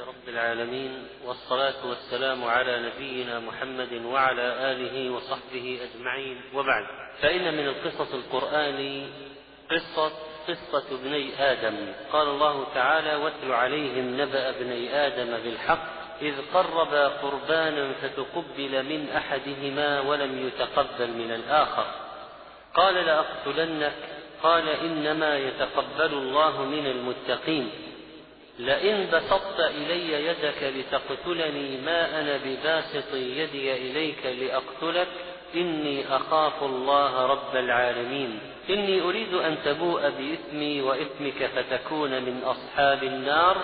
رب العالمين والصلاة والسلام على نبينا محمد وعلى آله وصحبه أجمعين. وبعد فإن من القصص القرآن قصة قصة ابني آدم. قال الله تعالى واتل عليهم نبأ ابني آدم بالحق إذ قربا قربانا فتقبل من أحدهما ولم يتقبل من الآخر. قال لأقتلنك. قال إنما يتقبل الله من المتقين. لئن بسطت إلي يدك لتقتلني ما أنا بباسط يدي إليك لأقتلك إني أخاف الله رب العالمين. إني أريد أن تبوء بإثمي وإثمك فتكون من أصحاب النار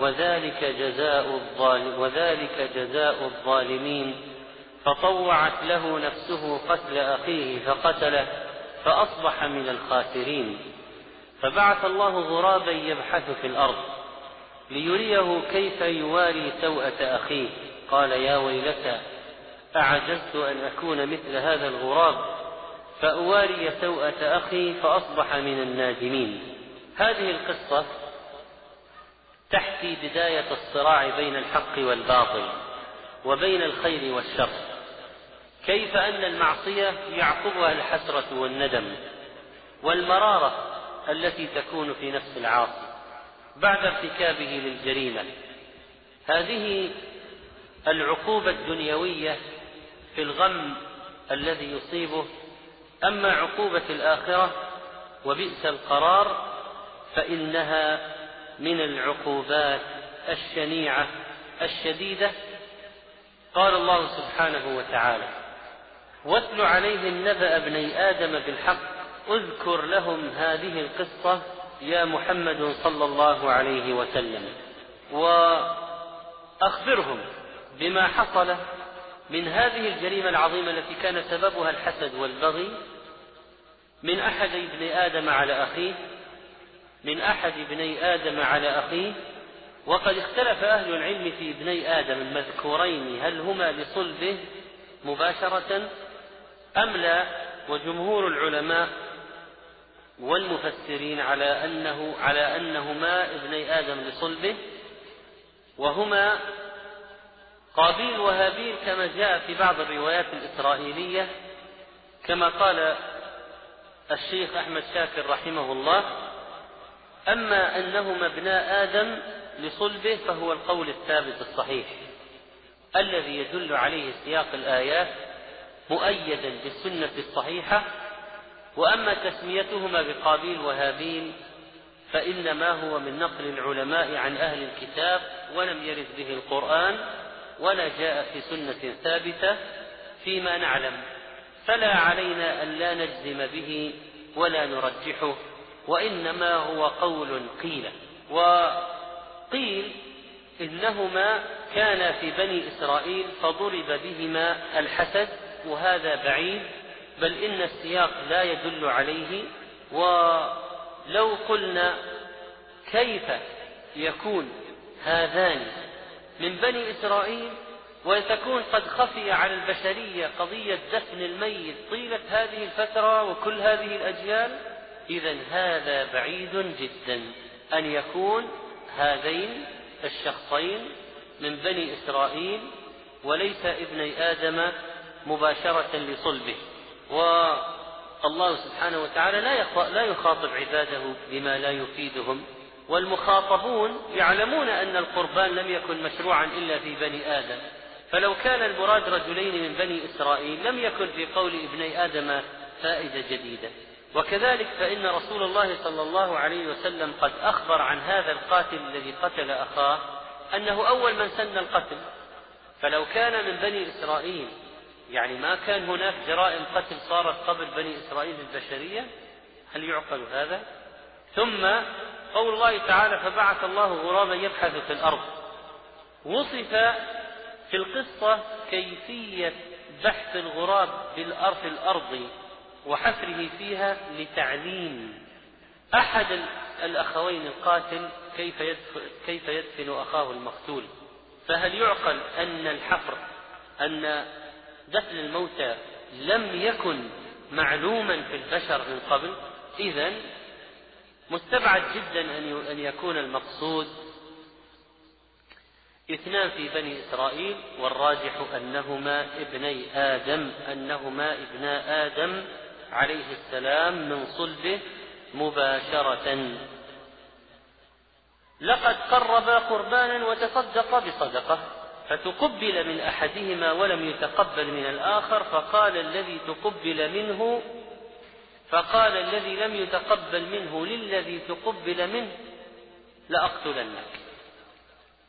وذلك جزاء الظالم وذلك جزاء الظالمين. فطوعت له نفسه قتل أخيه فقتله فأصبح من الخاسرين. فبعث الله غرابا يبحث في الأرض. ليريه كيف يواري سوءة أخيه. قال يا ويلتى أعجزت أن أكون مثل هذا الغراب؟ فأواري سوءة أخي فأصبح من النادمين. هذه القصة تحكي بداية الصراع بين الحق والباطل وبين الخير والشر. كيف أن المعصية يعقبها الحسرة والندم والمرارة التي تكون في نفس العاصي. بعد ارتكابه للجريمة. هذه العقوبة الدنيوية في الغم الذي يصيبه. أما عقوبة الآخرة وبئس القرار فإنها من العقوبات الشنيعة الشديدة. قال الله سبحانه وتعالى واتل عليهم نبأ ابني آدم بالحق اذكر لهم هذه القصة يا محمد صلى الله عليه وسلم وأخبرهم بما حصل من هذه الجريمة العظيمة التي كان سببها الحسد والبغي من أحد ابني آدم على أخيه من أحد ابني آدم على أخيه وقد اختلف أهل العلم في ابني آدم المذكورين هل هما لصلبه مباشرة أم لا؟ وجمهور العلماء والمفسرين على أنه على أنهما ابني آدم لصلبه وهما قابيل وهابيل كما جاء في بعض الروايات الإسرائيلية كما قال الشيخ أحمد شاكر رحمه الله أما أنهما ابناء آدم لصلبه فهو القول الثابت الصحيح الذي يدل عليه سياق الآيات مؤيدا بالسنة الصحيحة وأما تسميتهما بقابيل وهابيل فإنما هو من نقل العلماء عن أهل الكتاب ولم يرد به القرآن ولا جاء في سنة ثابتة فيما نعلم. فلا علينا أن لا نجزم به ولا نرجحه وإنما هو قول قيل. وقيل إنهما كانا في بني إسرائيل فضرب بهما الحسد وهذا بعيد بل إن السياق لا يدل عليه ولو قلنا كيف يكون هذان من بني إسرائيل وتكون قد خفي على البشرية قضية دفن الميت طيلة هذه الفترة وكل هذه الأجيال إذا هذا بعيد جدا أن يكون هذين الشخصين من بني إسرائيل وليس ابني آدم مباشرة لصلبه. والله سبحانه وتعالى لا لا يخاطب عباده بما لا يفيدهم والمخاطبون يعلمون أن القربان لم يكن مشروعا إلا في بني آدم. فلو كان المراد رجلين من بني إسرائيل لم يكن في قول ابني آدم فائدة جديدة. وكذلك فإن رسول الله صلى الله عليه وسلم قد أخبر عن هذا القاتل الذي قتل أخاه أنه أول من سن القتل. فلو كان من بني إسرائيل يعني ما كان هناك جرائم قتل صارت قبل بني إسرائيل البشرية؟ هل يعقل هذا؟ ثم قول الله تعالى فبعث الله غرابا يبحث في الأرض. وصف في القصة كيفية بحث الغراب بالأرض الأرض وحفره فيها لتعليم. أحد الأخوين القاتل كيف يدفن, كيف يدفن أخاه المقتول؟ فهل يعقل أن الحفر أن دفن الموتى لم يكن معلوما في البشر من قبل إذا مستبعد جدا أن يكون المقصود إثنان في بني إسرائيل والراجح أنهما ابني آدم أنهما ابنا آدم عليه السلام من صلبه مباشرة. لقد قرب قربانا وتصدق بصدقة. فتقبل من أحدهما ولم يتقبل من الآخر فقال الذي تقبل منه فقال الذي لم يتقبل منه للذي تقبل منه لأقتلنك.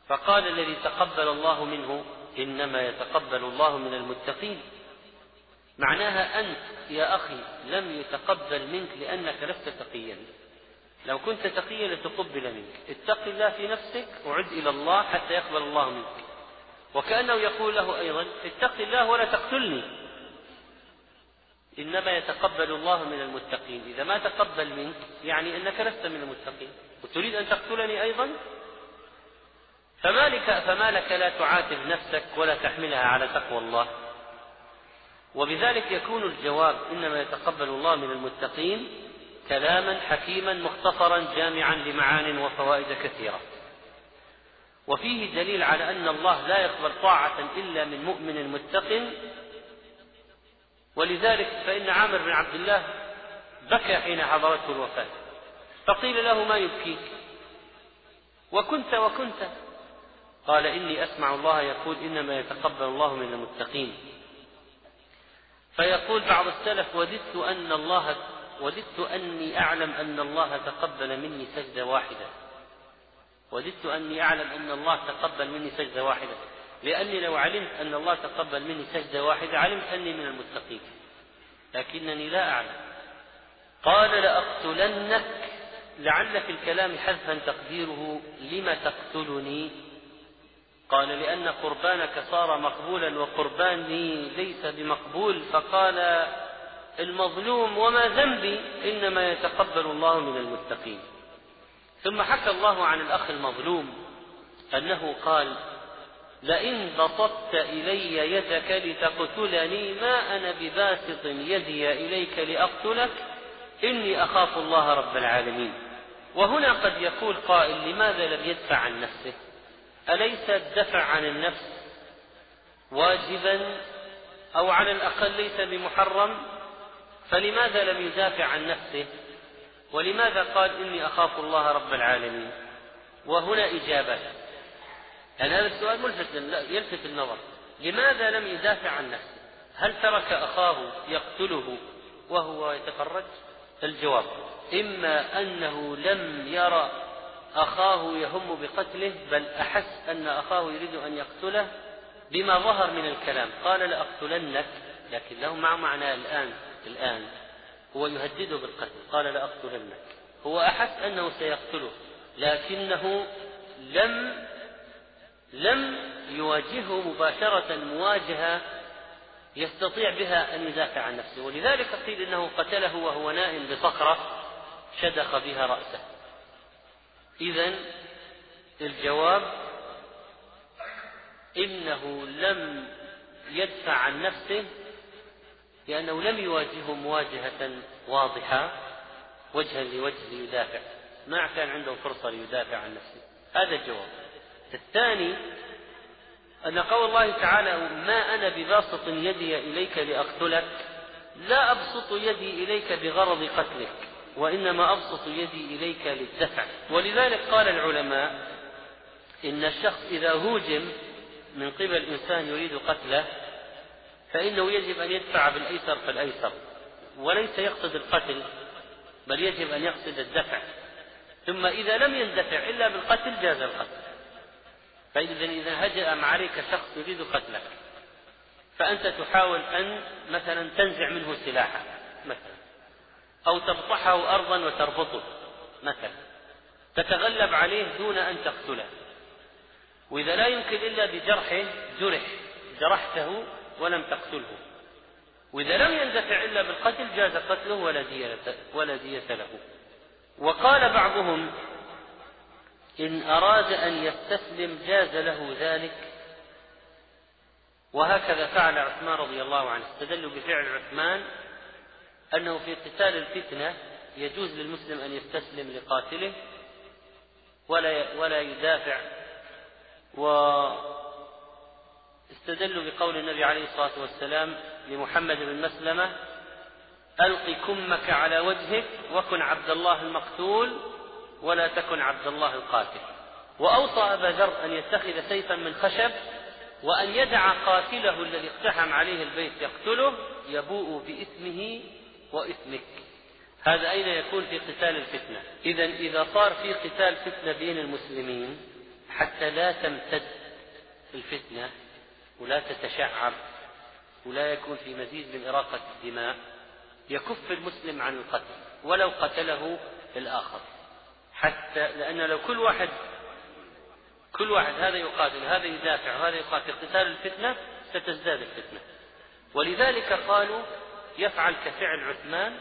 فقال الذي تقبل الله منه إنما يتقبل الله من المتقين. معناها أنت يا أخي لم يتقبل منك لأنك لست تقيا. لو كنت تقيا لتقبل منك. اتق الله في نفسك وعد إلى الله حتى يقبل الله منك. وكأنه يقول له أيضا اتق الله ولا تقتلني. إنما يتقبل الله من المتقين. إذا ما تقبل منك يعني أنك لست من المتقين. وتريد أن تقتلني أيضا؟ فما لك, فما لك لا تعاتب نفسك ولا تحملها على تقوى الله. وبذلك يكون الجواب إنما يتقبل الله من المتقين كلاما حكيما مختصرا جامعا لمعان وفوائد كثيرة. وفيه دليل على أن الله لا يقبل طاعة إلا من مؤمن متق ولذلك فإن عامر بن عبد الله بكى حين حضرته الوفاة. فقيل له ما يبكيك؟ وكنت وكنت. قال إني أسمع الله يقول إنما يتقبل الله من المتقين. فيقول بعض السلف وددت أن الله وددت أني أعلم أن الله تقبل مني سجدة واحدة. وددت أني أعلم أن الله تقبل مني سجدة واحدة. لأني لو علمت أن الله تقبل مني سجدة واحدة علمت أني من المتقين. لكنني لا أعلم. قال لأقتلنك. لعل في الكلام حذفا تقديره لم تقتلني؟ قال لأن قربانك صار مقبولا وقرباني ليس بمقبول. فقال المظلوم وما ذنبي؟ إنما يتقبل الله من المتقين. ثم حكى الله عن الأخ المظلوم أنه قال لئن بسطت إلي يدك لتقتلني ما أنا بباسط يدي إليك لأقتلك إني أخاف الله رب العالمين. وهنا قد يقول قائل لماذا لم يدفع عن نفسه؟ أليس الدفع عن النفس واجبا أو على الأقل ليس بمحرم؟ فلماذا لم يدافع عن نفسه؟ ولماذا قال إني أخاف الله رب العالمين؟ وهنا إجابة. يعني هذا السؤال ملفت يلفت النظر. لماذا لم يدافع عن نفسه؟ هل ترك أخاه يقتله وهو يتفرج؟ الجواب إما أنه لم يرى أخاه يهم بقتله بل أحس أن أخاه يريد أن يقتله بما ظهر من الكلام. قال لأقتلنك لكن له مع معنى الآن الآن. هو يهدده بالقتل قال لأقتلنك هو أحس أنه سيقتله لكنه لم لم يواجهه مباشرة مواجهة يستطيع بها أن يدافع عن نفسه. ولذلك قيل إنه قتله وهو نائم بصخرة شدخ بها رأسه. إذا الجواب إنه لم يدفع عن نفسه لأنه لم يواجهه مواجهة واضحة وجها لوجه ليدافع. ما كان عنده فرصة ليدافع عن نفسه. هذا الجواب. الثاني أن قول الله تعالى ما أنا بباسط يدي إليك لأقتلك لا أبسط يدي إليك بغرض قتلك وإنما أبسط يدي إليك للدفع. ولذلك قال العلماء إن الشخص إذا هوجم من قبل إنسان يريد قتله فإنه يجب أن يدفع بالأيسر فالأيسر وليس يقصد القتل بل يجب أن يقصد الدفع. ثم إذا لم يندفع إلا بالقتل جاز القتل. فإذا إذا هجأ عليك شخص يريد قتلك فأنت تحاول أن مثلا تنزع منه سلاحا مثلا أو تفضحه أرضا وتربطه مثلا تتغلب عليه دون أن تقتله. وإذا لا يمكن إلا بجرحه جرح جرحته ولم تقتله. وإذا لم يندفع إلا بالقتل جاز قتله ولا دية ولا دية له. وقال بعضهم إن أراد أن يستسلم جاز له ذلك. وهكذا فعل عثمان رضي الله عنه. استدلوا بفعل عثمان أنه في قتال الفتنة يجوز للمسلم أن يستسلم لقاتله ولا ولا يدافع. واستدلوا بقول النبي عليه الصلاة والسلام لمحمد بن مسلمة ألق كمك على وجهك وكن عبد الله المقتول ولا تكن عبد الله القاتل. وأوصى أبا ذر أن يتخذ سيفا من خشب وأن يدع قاتله الذي اقتحم عليه البيت يقتله يبوء بإثمه وإثمك هذا أين يكون في قتال الفتنة؟ إذا إذا صار في قتال فتنة بين المسلمين حتى لا تمتد الفتنة ولا تتشعب ولا يكون في مزيد من إراقة الدماء يكف المسلم عن القتل ولو قتله الآخر. حتى لأن لو كل واحد كل واحد هذا يقاتل هذا يدافع وهذا يقاتل قتال الفتنة ستزداد الفتنة. ولذلك قالوا يفعل كفعل عثمان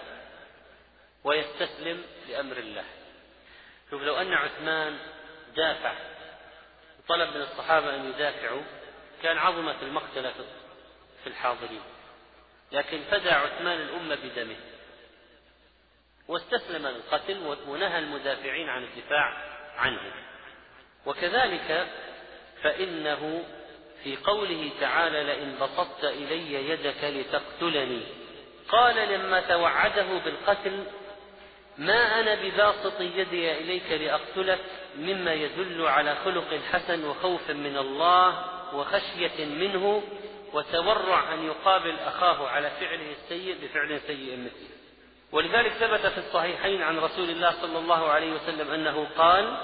ويستسلم لأمر الله. شوف لو أن عثمان دافع طلب من الصحابة أن يدافعوا كان عظمت المقتلة في الحاضرين. لكن فدى عثمان الأمة بدمه. واستسلم للقتل ونهى المدافعين عن الدفاع عنه. وكذلك فإنه في قوله تعالى لئن بسطت إلي يدك لتقتلني. قال لما توعده بالقتل ما أنا بباسط يدي إليك لأقتلك مما يدل على خلق حسن وخوف من الله وخشية منه وتورع أن يقابل أخاه على فعله السيء بفعل سيء مثله. ولذلك ثبت في الصحيحين عن رسول الله صلى الله عليه وسلم أنه قال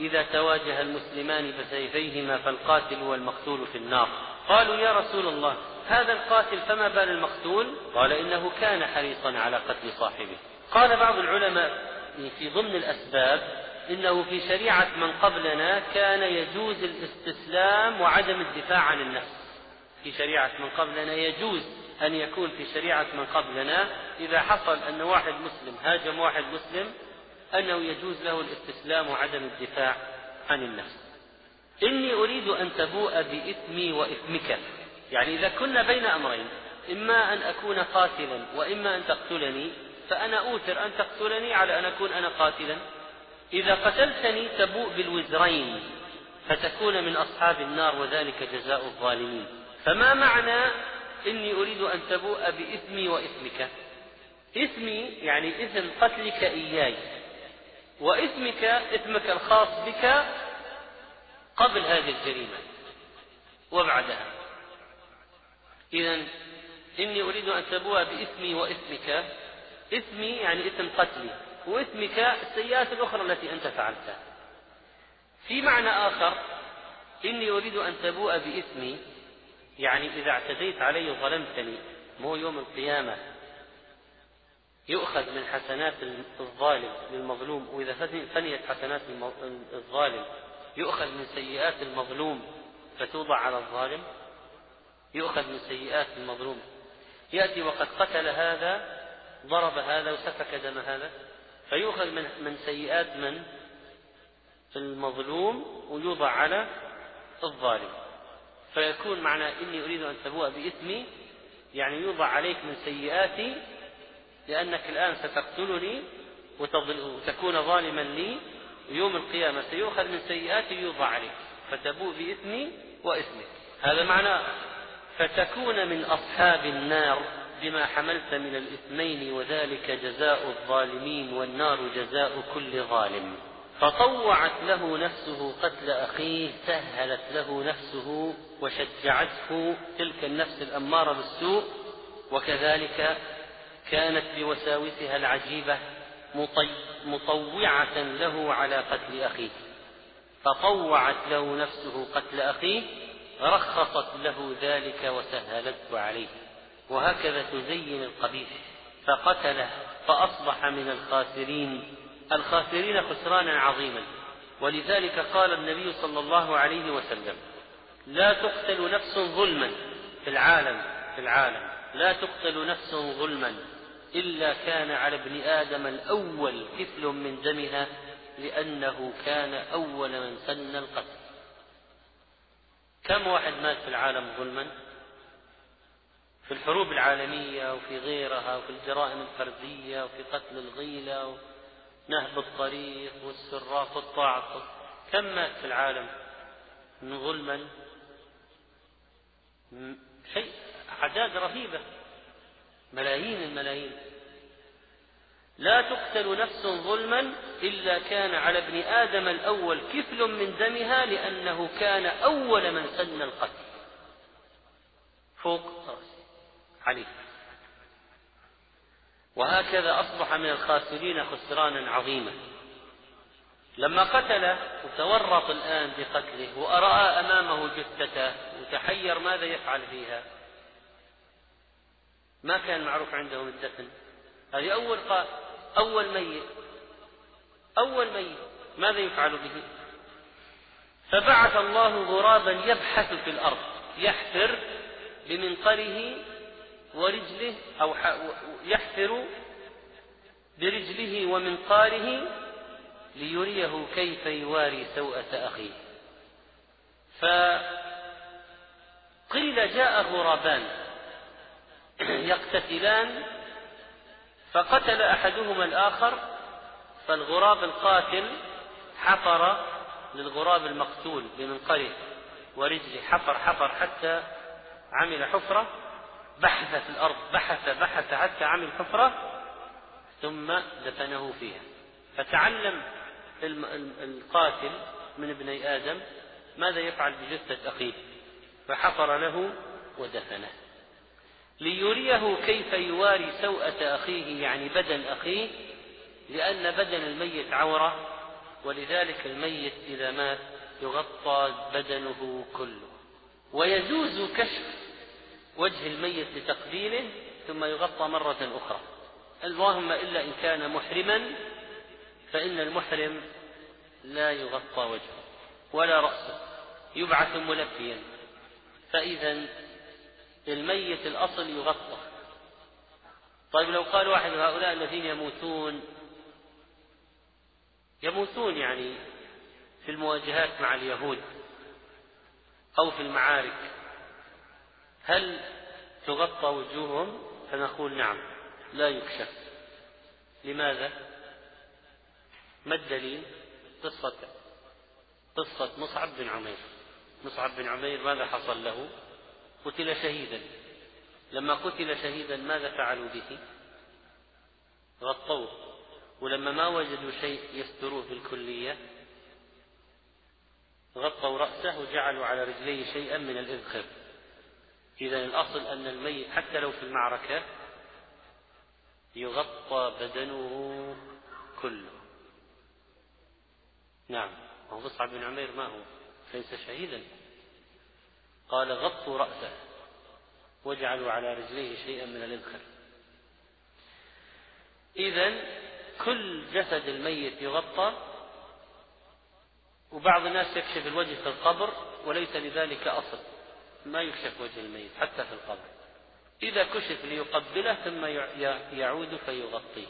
إذا تواجه المسلمان بسيفيهما فالقاتل والمقتول في النار. قالوا يا رسول الله هذا القاتل فما بال المقتول؟ قال إنه كان حريصا على قتل صاحبه. قال بعض العلماء في ضمن الأسباب إنه في شريعة من قبلنا كان يجوز الاستسلام وعدم الدفاع عن النفس. في شريعة من قبلنا يجوز أن يكون في شريعة من قبلنا. إذا حصل أن واحد مسلم هاجم واحد مسلم أنه يجوز له الاستسلام وعدم الدفاع عن النفس. إني أريد أن تبوء بإثمي وإثمك. يعني إذا كنا بين أمرين إما أن أكون قاتلا وإما أن تقتلني فأنا أوثر أن تقتلني على أن أكون أنا قاتلا. إذا قتلتني تبوء بالوزرين فتكون من أصحاب النار وذلك جزاء الظالمين. فما معنى إني أريد أن تبوء بإثمي وإثمك؟ إثمي يعني إثم قتلك إياي وإثمك إثمك الخاص بك قبل هذه الجريمة وبعدها. إذا إني أريد أن تبوء بإثمي وإثمك. إثمي يعني إثم قتلي. وإثمك السيئات الأخرى التي أنت فعلتها. في معنى آخر إني أريد أن تبوء بإثمي يعني إذا اعتديت علي وظلمتني مو يوم القيامة يؤخذ من حسنات الظالم للمظلوم وإذا فنيت حسنات الظالم يؤخذ من سيئات المظلوم فتوضع على الظالم يؤخذ من سيئات المظلوم. يأتي وقد قتل هذا ضرب هذا وسفك دم هذا. فيؤخذ من من سيئات من المظلوم ويوضع على الظالم. فيكون معنى إني أريد أن تبوء بإثمي يعني يوضع عليك من سيئاتي لأنك الآن ستقتلني وتكون ظالما لي ويوم القيامة سيؤخذ من سيئاتي يوضع عليك. فتبوء بإثمي وإثمك. هذا معنى فتكون من أصحاب النار. بما حملت من الإثمين وذلك جزاء الظالمين والنار جزاء كل ظالم. فطوعت له نفسه قتل أخيه سهلت له نفسه وشجعته تلك النفس الأمارة بالسوء وكذلك كانت بوساوسها العجيبة مطوعة له على قتل أخيه. فطوعت له نفسه قتل أخيه رخصت له ذلك وسهلته عليه. وهكذا تزين القبيح فقتله فأصبح من الخاسرين. الخاسرين خسرانا عظيما. ولذلك قال النبي صلى الله عليه وسلم لا تقتل نفس ظلما في العالم في العالم. لا تقتل نفس ظلما إلا كان على ابن آدم الأول كفل من دمها لأنه كان أول من سن القتل. كم واحد مات في العالم ظلما؟ في الحروب العالمية وفي غيرها وفي الجرائم الفردية وفي قتل الغيلة ونهب الطريق والسراق والطاعة. كم مات في العالم؟ ظلما. شيء أعداد رهيبة. ملايين الملايين. لا تقتل نفس ظلما إلا كان على ابن آدم الأول كفل من دمها لأنه كان أول من سن القتل. فوق رأسه. عليه وهكذا أصبح من الخاسرين خسرانا عظيما. لما قتل وتورط الآن بقتله ورأى أمامه جثته وتحير ماذا يفعل فيها؟ ما كان معروف عندهم الدفن هذه أول قال أول ميت. أول ميت. ماذا يفعل به؟ فبعث الله غرابا يبحث في الأرض يحفر بمنقره ورجله أو يحفر برجله ومنقاره ليريه كيف يواري سوءة أخيه. فقيل جاء غرابان يقتتلان فقتل أحدهما الآخر فالغراب القاتل حفر للغراب المقتول بمنقره ورجله حفر حفر حتى عمل حفرة. بحث في الأرض بحث بحث حتى عمل حفرة ثم دفنه فيها. فتعلم القاتل من ابني آدم ماذا يفعل بجثة أخيه فحفر له ودفنه. ليريه كيف يواري سوءة أخيه يعني بدن أخيه لأن بدن الميت عورة ولذلك الميت إذا مات يغطى بدنه كله. ويجوز كشف وجه الميت لتقبيله ثم يغطى مرة أخرى. اللهم إلا إن كان محرما فإن المحرم لا يغطى وجهه ولا رأسه يبعث ملبيا فإذا الميت الأصل يغطى. طيب لو قال واحد هؤلاء الذين يموتون يموتون يعني في المواجهات مع اليهود أو في المعارك هل تغطى وجوههم؟ فنقول نعم لا يكشف لماذا؟ ما الدليل؟ قصة قصة مصعب بن عمير. مصعب بن عمير ماذا حصل له؟ قتل شهيدا. لما قتل شهيدا ماذا فعلوا به؟ غطوه. ولما ما وجدوا شيء يستروه بالكلية غطوا رأسه وجعلوا على رجليه شيئا من الإذخر. إذا الأصل أن الميت حتى لو في المعركة يغطى بدنه كله. نعم. وهو مصعب بن عمير ما هو؟ ليس شهيدا. قال غطوا رأسه. واجعلوا على رجليه شيئا من الإذخر إذا كل جسد الميت يغطى وبعض الناس يكشف الوجه في القبر وليس لذلك أصل. ما يكشف وجه الميت حتى في القبر. إذا كشف ليقبله ثم يعود فيغطيه.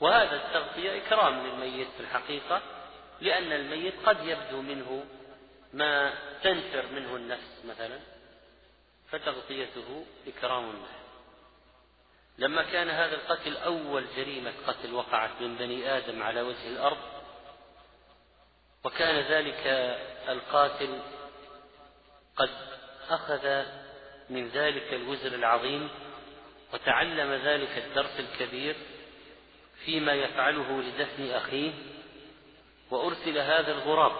وهذا التغطية إكرام للميت في الحقيقة لأن الميت قد يبدو منه ما تنفر منه النفس مثلا فتغطيته إكرام له. لما كان هذا القتل أول جريمة قتل وقعت من بني آدم على وجه الأرض وكان ذلك القاتل قد أخذ من ذلك الوزر العظيم وتعلم ذلك الدرس الكبير فيما يفعله لدفن أخيه وأرسل هذا الغراب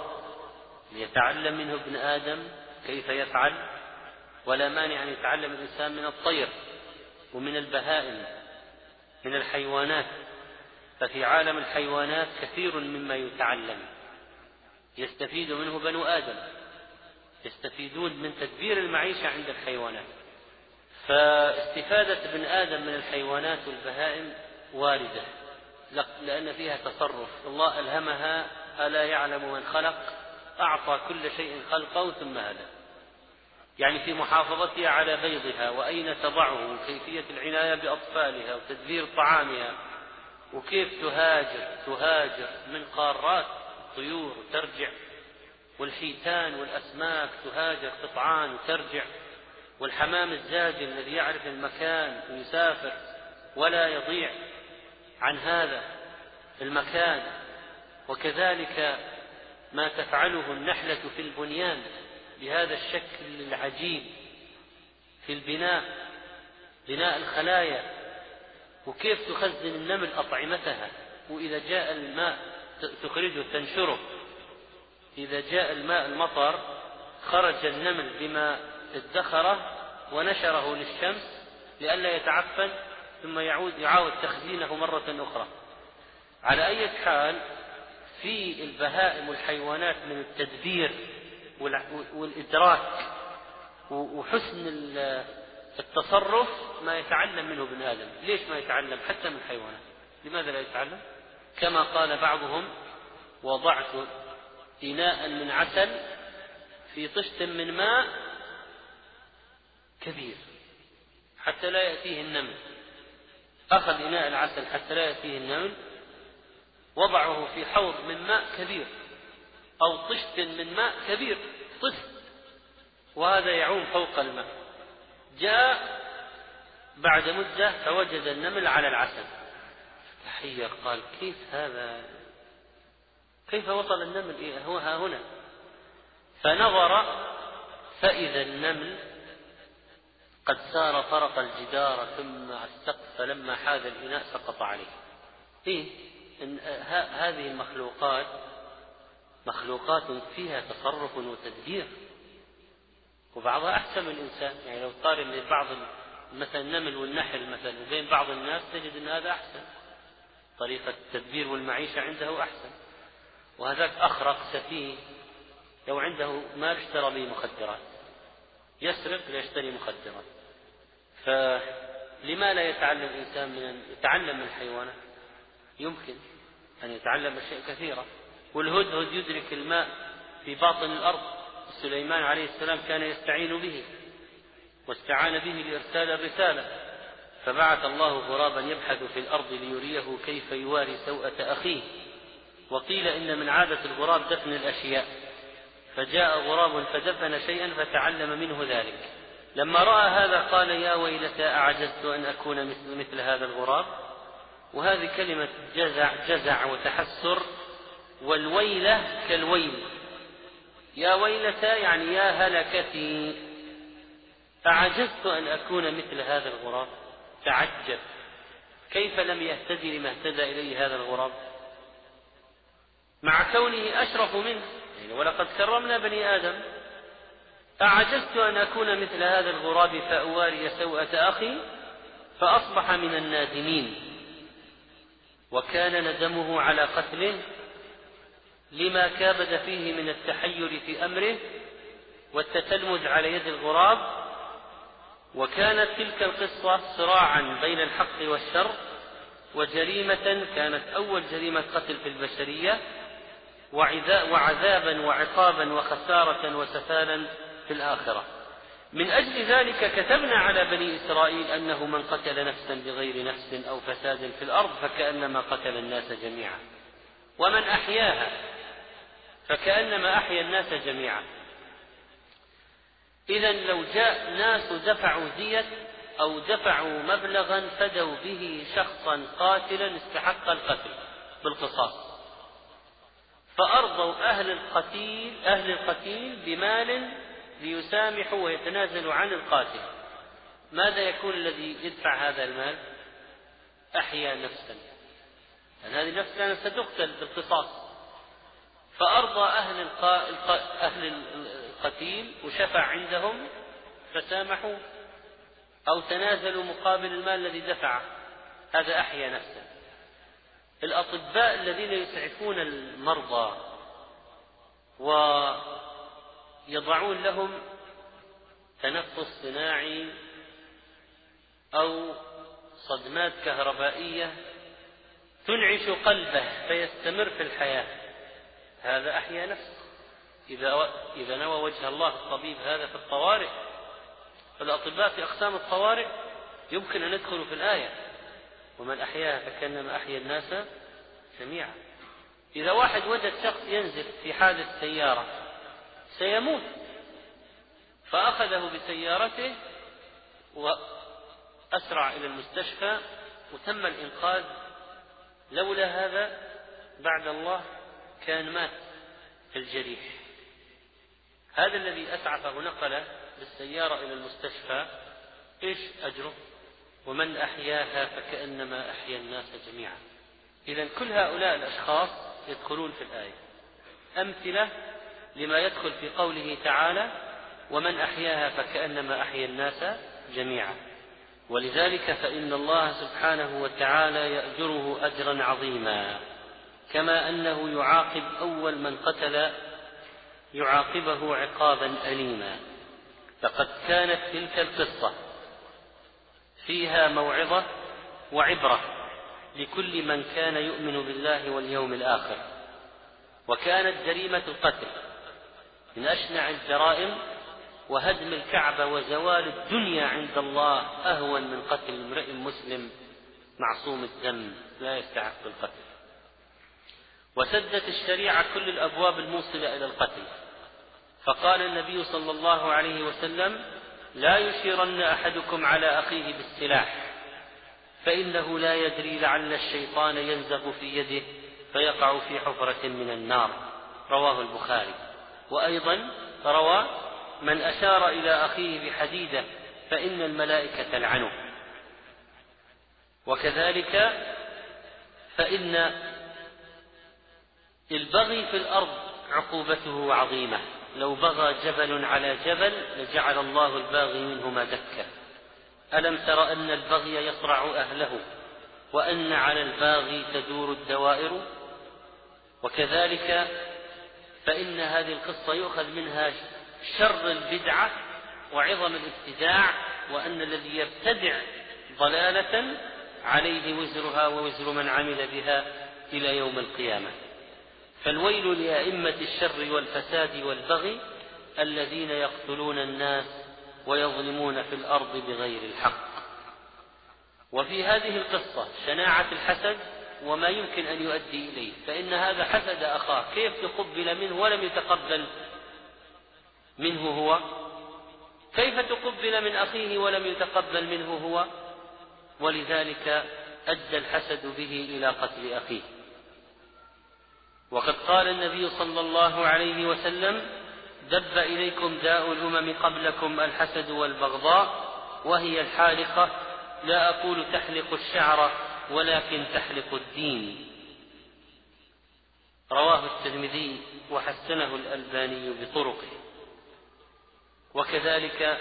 ليتعلم منه ابن آدم كيف يفعل ولا مانع أن يتعلم الإنسان من الطير ومن البهائم من الحيوانات ففي عالم الحيوانات كثير مما يتعلم يستفيد منه بنو آدم يستفيدون من تدبير المعيشة عند الحيوانات. فاستفادة ابن آدم من الحيوانات والبهائم واردة لأن فيها تصرف. الله ألهمها ألا يعلم من خلق؟ أعطى كل شيء خلقه ثم هدى. يعني في محافظتها على بيضها وأين تضعه؟ وكيفية العناية بأطفالها وتدبير طعامها. وكيف تهاجر؟ تهاجر من قارات طيور وترجع والحيتان والأسماك تهاجر قطعان وترجع والحمام الزاجل الذي يعرف المكان ويسافر ولا يضيع عن هذا المكان. وكذلك ما تفعله النحلة في البنيان بهذا الشكل العجيب في البناء بناء الخلايا. وكيف تخزن النمل أطعمتها؟ وإذا جاء الماء تخرجه تنشره. إذا جاء الماء المطر خرج النمل بما ادخره ونشره للشمس لئلا يتعفن ثم يعود يعاود تخزينه مرة أخرى. على أي حال في البهائم والحيوانات من التدبير والإدراك وحسن التصرف ما يتعلم منه ابن آدم. ليش ما يتعلم؟ حتى من الحيوانات لماذا لا يتعلم؟ كما قال بعضهم وضعت إناء من عسل في طشت من ماء كبير حتى لا يأتيه النمل. أخذ إناء العسل حتى لا يأتيه النمل وضعه في حوض من ماء كبير أو طشت من ماء كبير طشت وهذا يعوم فوق الماء. جاء بعد مدة فوجد النمل على العسل. تحير قال كيف هذا؟ كيف وصل النمل هو ها هنا؟ فنظر فإذا النمل قد سار طرق الجدار ثم السقف فلما حاذ الإناء سقط عليه. إيه إن هذه المخلوقات مخلوقات فيها تصرف وتدبير. وبعضها أحسن من الإنسان. يعني لو قارن بين بعض مثلا النمل والنحل مثلا وبين بعض الناس تجد أن هذا أحسن. طريقة التدبير والمعيشة عنده أحسن. وهذاك أخرق سفيه لو عنده مال اشترى به مخدرات. يسرق ليشتري مخدرات. فلما لا يتعلم الإنسان من يتعلم من الحيوانات؟ يمكن أن يتعلم أشياء كثيرة. والهدهد يدرك الماء في باطن الأرض. سليمان عليه السلام كان يستعين به واستعان به لإرسال الرسالة. فبعث الله غرابا يبحث في الأرض ليريه كيف يواري سوءة أخيه. وقيل إن من عادة الغراب دفن الأشياء. فجاء غراب فدفن شيئا فتعلم منه ذلك. لما رأى هذا قال يا ويلتى أعجزت أن أكون مثل, مثل هذا الغراب؟ وهذه كلمة جزع جزع وتحسر والويلة كالويل. يا ويلتى يعني يا هلكتي. أعجزت أن أكون مثل هذا الغراب؟ تعجب. كيف لم يهتدي لما اهتدى إليه هذا الغراب؟ مع كونه أشرف منه. يعني ولقد كرمنا بني آدم. أعجزت أن أكون مثل هذا الغراب فأواري سوءة أخي فأصبح من النادمين. وكان ندمه على قتله لما كابد فيه من التحير في أمره والتتلمذ على يد الغراب. وكانت تلك القصة صراعا بين الحق والشر وجريمة كانت أول جريمة قتل في البشرية. وعذابا وعقابا وخسارة وسفالا في الآخرة. من أجل ذلك كتبنا على بني إسرائيل أنه من قتل نفسا بغير نفس أو فساد في الأرض فكأنما قتل الناس جميعا. ومن أحياها فكأنما أحيا الناس جميعا. إذا لو جاء ناس دفعوا دية أو دفعوا مبلغا فدوا به شخصا قاتلا استحق القتل بالقصاص. فأرضوا أهل القتيل أهل القتيل بمال ليسامحوا ويتنازلوا عن القاتل. ماذا يكون الذي يدفع هذا المال؟ أحيا نفسا. لأن هذه النفس كانت ستقتل بالقصاص. فأرضى أهل القا... أهل القتيل وشفع عندهم فسامحوا أو تنازلوا مقابل المال الذي دفعه. هذا أحيا نفسا الأطباء الذين يسعفون المرضى ويضعون لهم تنفس صناعي أو صدمات كهربائية تنعش قلبه فيستمر في الحياة. هذا أحيا نفسه إذا إذا نوى وجه الله الطبيب هذا في الطوارئ فالأطباء في أقسام الطوارئ يمكن أن يدخلوا في الآية. ومن أحياها فكأنما أحيا الناس جميعا. إذا واحد وجد شخص ينزف في حادث سيارة سيموت. فأخذه بسيارته وأسرع إلى المستشفى وتم الإنقاذ. لولا هذا بعد الله كان مات الجريح. هذا الذي أسعفه نقله بالسيارة إلى المستشفى إيش أجره؟ ومن أحياها فكأنما أحيا الناس جميعا. إذا كل هؤلاء الأشخاص يدخلون في الآية. أمثلة لما يدخل في قوله تعالى ومن أحياها فكأنما أحيا الناس جميعا ولذلك فإن الله سبحانه وتعالى يأجره أجرا عظيما. كما أنه يعاقب أول من قتل يعاقبه عقابا أليما. فقد كانت تلك القصة. فيها موعظة وعبرة لكل من كان يؤمن بالله واليوم الآخر. وكانت جريمة القتل من أشنع الجرائم وهدم الكعبة وزوال الدنيا عند الله أهون من قتل امرئ مسلم معصوم الدم لا يستحق القتل. وسدت الشريعة كل الأبواب الموصلة إلى القتل. فقال النبي صلى الله عليه وسلم لا يشيرن أحدكم على أخيه بالسلاح فإنه لا يدري لعل الشيطان ينزغ في يده فيقع في حفرة من النار. رواه البخاري. وأيضا روى من أشار إلى أخيه بحديدة فإن الملائكة تلعنه وكذلك فإن البغي في الأرض عقوبته عظيمة لو بغى جبل على جبل لجعل الله الباغي منهما دكا. ألم تر أن البغي يصرع أهله وأن على الباغي تدور الدوائر؟ وكذلك فإن هذه القصة يؤخذ منها شر البدعة وعظم الابتداع وأن الذي يبتدع ضلالة عليه وزرها ووزر من عمل بها إلى يوم القيامة. فالويل لأئمة الشر والفساد والبغي الذين يقتلون الناس ويظلمون في الأرض بغير الحق. وفي هذه القصة شناعة الحسد وما يمكن أن يؤدي إليه فإن هذا حسد أخاه. كيف تقبل منه ولم يتقبل منه هو؟ كيف تقبل من أخيه ولم يتقبل منه هو؟ ولذلك أدى الحسد به إلى قتل أخيه. وقد قال النبي صلى الله عليه وسلم دب إليكم داء الأمم قبلكم الحسد والبغضاء وهي الحالقة لا أقول تحلق الشعر ولكن تحلق الدين. رواه الترمذي وحسنه الألباني بطرقه. وكذلك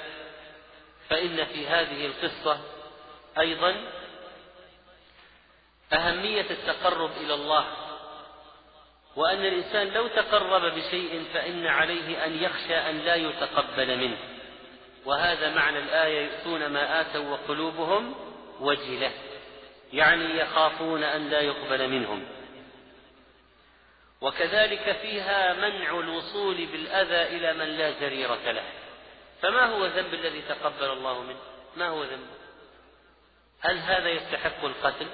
فإن في هذه القصة أيضا أهمية التقرب إلى الله وأن الإنسان لو تقرب بشيء فإن عليه أن يخشى أن لا يتقبل منه. وهذا معنى الآية يؤتون ما آتوا وقلوبهم وجلة. يعني يخافون أن لا يقبل منهم. وكذلك فيها منع الوصول بالأذى إلى من لا جريرة له. فما هو الذنب الذي تقبل الله منه؟ ما هو ذنبه هل هذا يستحق القتل؟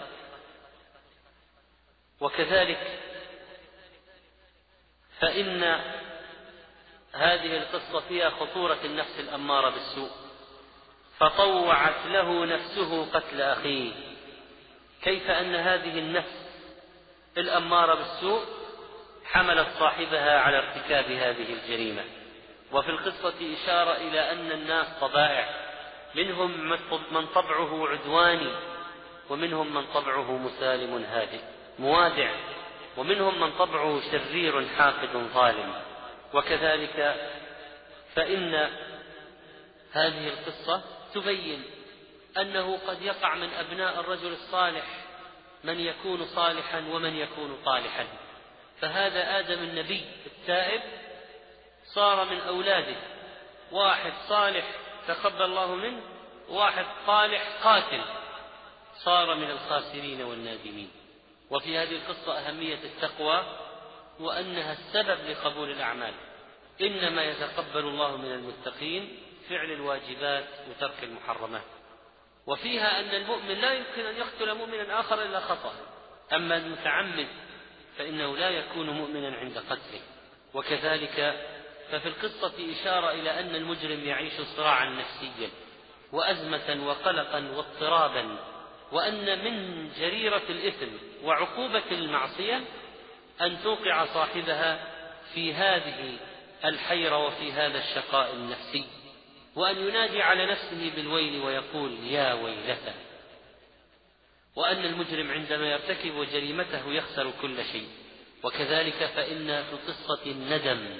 وكذلك فإن هذه القصة فيها خطورة النفس الأمارة بالسوء فطوعت له نفسه قتل أخيه. كيف أن هذه النفس الأمارة بالسوء؟ حملت صاحبها على ارتكاب هذه الجريمة. وفي القصة إشارة إلى أن الناس طبائع منهم من طبعه عدواني ومنهم من طبعه مسالم هادئ موادع ومنهم من طبعه شرير حاقد ظالم. وكذلك فإن هذه القصة تبين أنه قد يقع من أبناء الرجل الصالح من يكون صالحا ومن يكون طالحا. فهذا آدم النبي التائب صار من أولاده. واحد صالح تقبل الله منه واحد طالح قاتل صار من الخاسرين والنادمين. وفي هذه القصة أهمية التقوى وأنها السبب لقبول الأعمال. إنما يتقبل الله من المتقين فعل الواجبات وترك المحرمات. وفيها أن المؤمن لا يمكن أن يقتل مؤمنا آخر إلا خطأ. أما المتعمد فإنه لا يكون مؤمنا عند قتله. وكذلك ففي القصة إشارة إلى أن المجرم يعيش صراعا نفسيا وأزمة وقلقا واضطرابا وأن من جريرة الإثم وعقوبة المعصية أن توقع صاحبها في هذه الحيرة وفي هذا الشقاء النفسي وأن ينادي على نفسه بالويل ويقول يا ويلته وأن المجرم عندما يرتكب جريمته يخسر كل شيء. وكذلك فإن في القصة الندم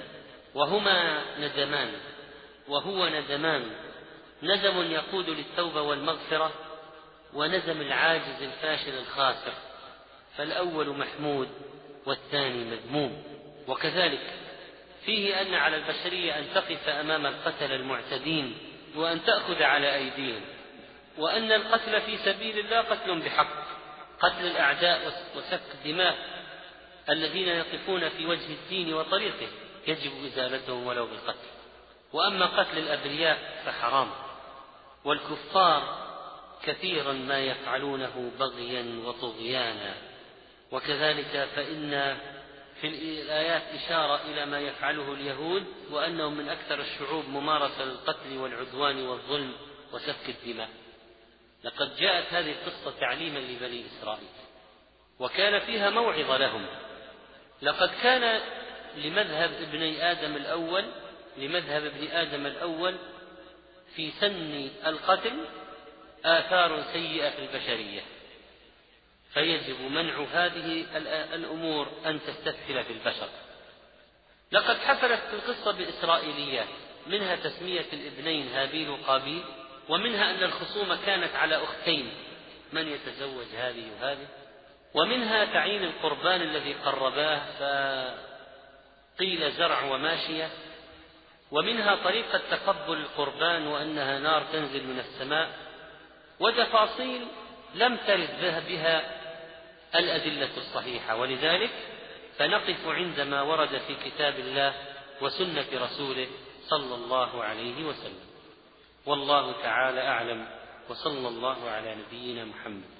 وهما ندمان وهو ندمان. ندم يقود للتوبة والمغفرة وندم العاجز الفاشل الخاسر فالأول محمود والثاني مذموم. وكذلك فيه أن على البشرية أن تقف أمام القتل المعتدين وأن تأخذ على أيديهم وأن القتل في سبيل الله قتل بحق قتل الأعداء وسفك الدماء الذين يقفون في وجه الدين وطريقه يجب إزالتهم ولو بالقتل. وأما قتل الأبرياء فحرام والكفار كثيرا ما يفعلونه بغيا وطغيانا. وكذلك فإن في الآيات إشارة إلى ما يفعله اليهود وأنهم من أكثر الشعوب ممارسة للقتل والعدوان والظلم وسفك الدماء. لقد جاءت هذه القصة تعليما لبني إسرائيل وكان فيها موعظة لهم. لقد كان لمذهب ابني آدم الأول لمذهب ابن آدم الأول في سن القتل آثار سيئة في البشرية. فيجب منع هذه الأمور أن تستثقل في البشر. لقد حفلت القصة بإسرائيليات منها تسمية الابنين هابيل وقابيل ومنها أن الخصومة كانت على أختين. من يتزوج هذه وهذه؟ ومنها تعيين القربان الذي قرباه فقيل زرع وماشية. ومنها طريقة تقبل القربان وأنها نار تنزل من السماء. وتفاصيل لم ترد بها الأدلة الصحيحة. ولذلك فنقف عندما ورد في كتاب الله وسنة رسوله صلى الله عليه وسلم. والله تعالى أعلم وصلى الله على نبينا محمد.